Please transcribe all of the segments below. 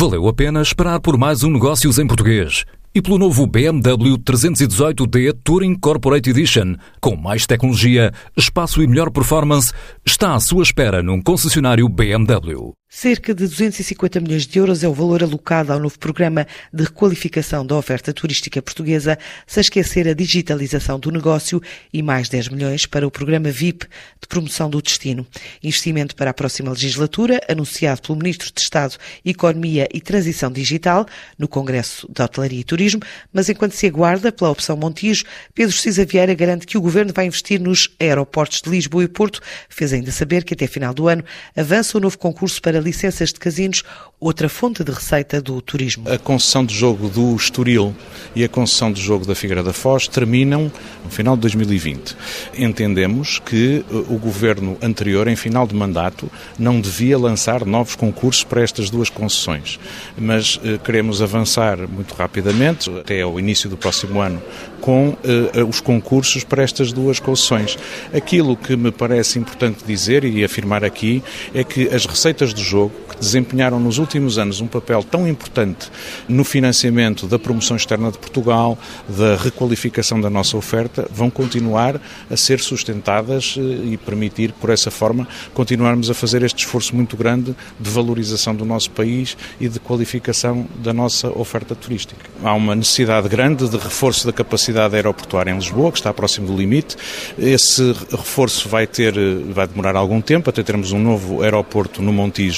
Valeu a pena esperar por mais um Negócios em Português e pelo novo BMW 318D Touring Corporate Edition, com mais tecnologia, espaço e melhor performance, está à sua espera num concessionário BMW. Cerca de 250 milhões de euros é o valor alocado ao novo programa de requalificação da oferta turística portuguesa, sem esquecer a digitalização do negócio e mais 10 milhões para o programa VIP de promoção do destino. Investimento para a próxima legislatura, anunciado pelo Ministro de Estado, Economia e Transição Digital, no Congresso de Hotelaria e Turismo, mas enquanto se aguarda pela opção Montijo, Pedro Cisa Vieira garante que o Governo vai investir nos aeroportos de Lisboa e Porto, fez ainda saber que até final do ano avança o novo concurso para licenças de casinos, outra fonte de receita do turismo. A concessão de jogo do Estoril e a concessão de jogo da Figueira da Foz terminam no final de 2020. Entendemos que uh, o governo anterior, em final de mandato, não devia lançar novos concursos para estas duas concessões, mas uh, queremos avançar muito rapidamente, até ao início do próximo ano, com uh, os concursos para estas duas concessões. Aquilo que me parece importante dizer e afirmar aqui é que as receitas do jogo, que desempenharam nos últimos anos um papel tão importante no financiamento da promoção externa de Portugal, da requalificação da nossa oferta, vão continuar a ser sustentadas eh, e permitir, por essa forma, continuarmos a fazer este esforço muito grande de valorização do nosso país e de qualificação da nossa oferta turística. Há uma necessidade grande de reforço da capacidade aeroportuária em Lisboa, que está próximo do limite. Esse reforço vai ter, eh, vai demorar algum tempo até termos um novo aeroporto no Montijo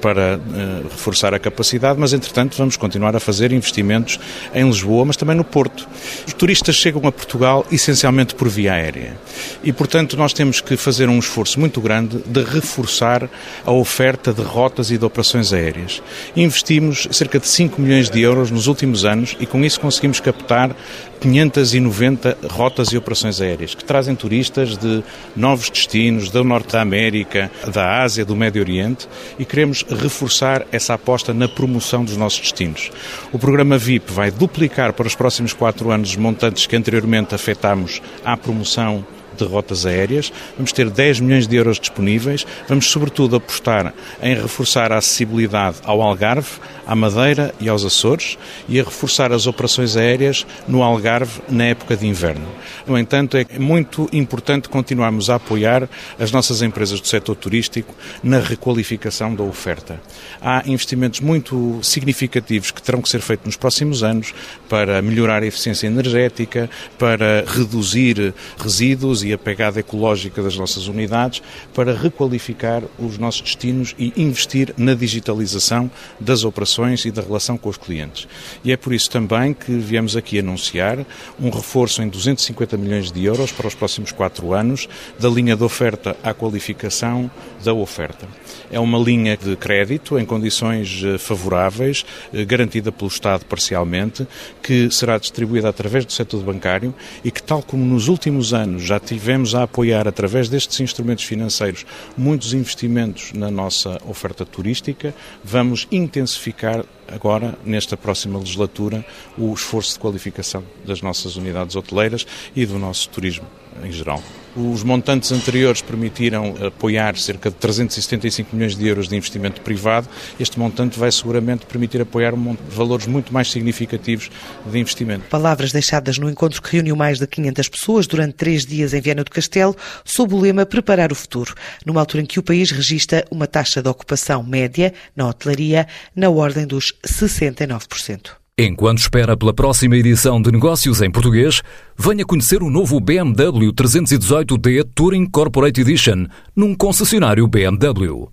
para uh, reforçar a capacidade, mas entretanto vamos continuar a fazer investimentos em Lisboa, mas também no Porto. Os turistas chegam a Portugal essencialmente por via aérea e, portanto, nós temos que fazer um esforço muito grande de reforçar a oferta de rotas e de operações aéreas. Investimos cerca de 5 milhões de euros nos últimos anos e com isso conseguimos captar 590 rotas e operações aéreas que trazem turistas de novos destinos, do Norte da América, da Ásia, do Médio Oriente e queremos reforçar essa aposta na promoção dos nossos destinos. O programa VIP vai duplicar para os próximos quatro anos os montantes que anteriormente afetámos à promoção de rotas aéreas, vamos ter 10 milhões de euros disponíveis, vamos sobretudo apostar em reforçar a acessibilidade ao Algarve, à Madeira e aos Açores e a reforçar as operações aéreas no Algarve na época de inverno. No entanto, é muito importante continuarmos a apoiar as nossas empresas do setor turístico na requalificação da oferta. Há investimentos muito significativos que terão que ser feitos nos próximos anos para melhorar a eficiência energética, para reduzir resíduos e a pegada ecológica das nossas unidades, para requalificar os nossos destinos e investir na digitalização das operações e da relação com os clientes. E é por isso também que viemos aqui anunciar um reforço em 250 milhões de euros para os próximos quatro anos da linha de oferta à qualificação da oferta. É uma linha de crédito em condições eh, favoráveis, eh, garantida pelo Estado parcialmente, que será distribuída através do setor bancário e que, tal como nos últimos anos já tivemos a apoiar através destes instrumentos financeiros muitos investimentos na nossa oferta turística, vamos intensificar agora, nesta próxima legislatura, o esforço de qualificação das nossas unidades hoteleiras e do nosso turismo em geral. Os montantes anteriores permitiram apoiar cerca de 375 milhões de euros de investimento privado. Este montante vai seguramente permitir apoiar valores muito mais significativos de investimento. Palavras deixadas no encontro que reuniu mais de 500 pessoas durante três dias em Viana do Castelo, sob o lema Preparar o Futuro, numa altura em que o país registra uma taxa de ocupação média na hotelaria na ordem dos 69%. Enquanto espera pela próxima edição de Negócios em Português, venha conhecer o novo BMW 318D Touring Corporate Edition num concessionário BMW.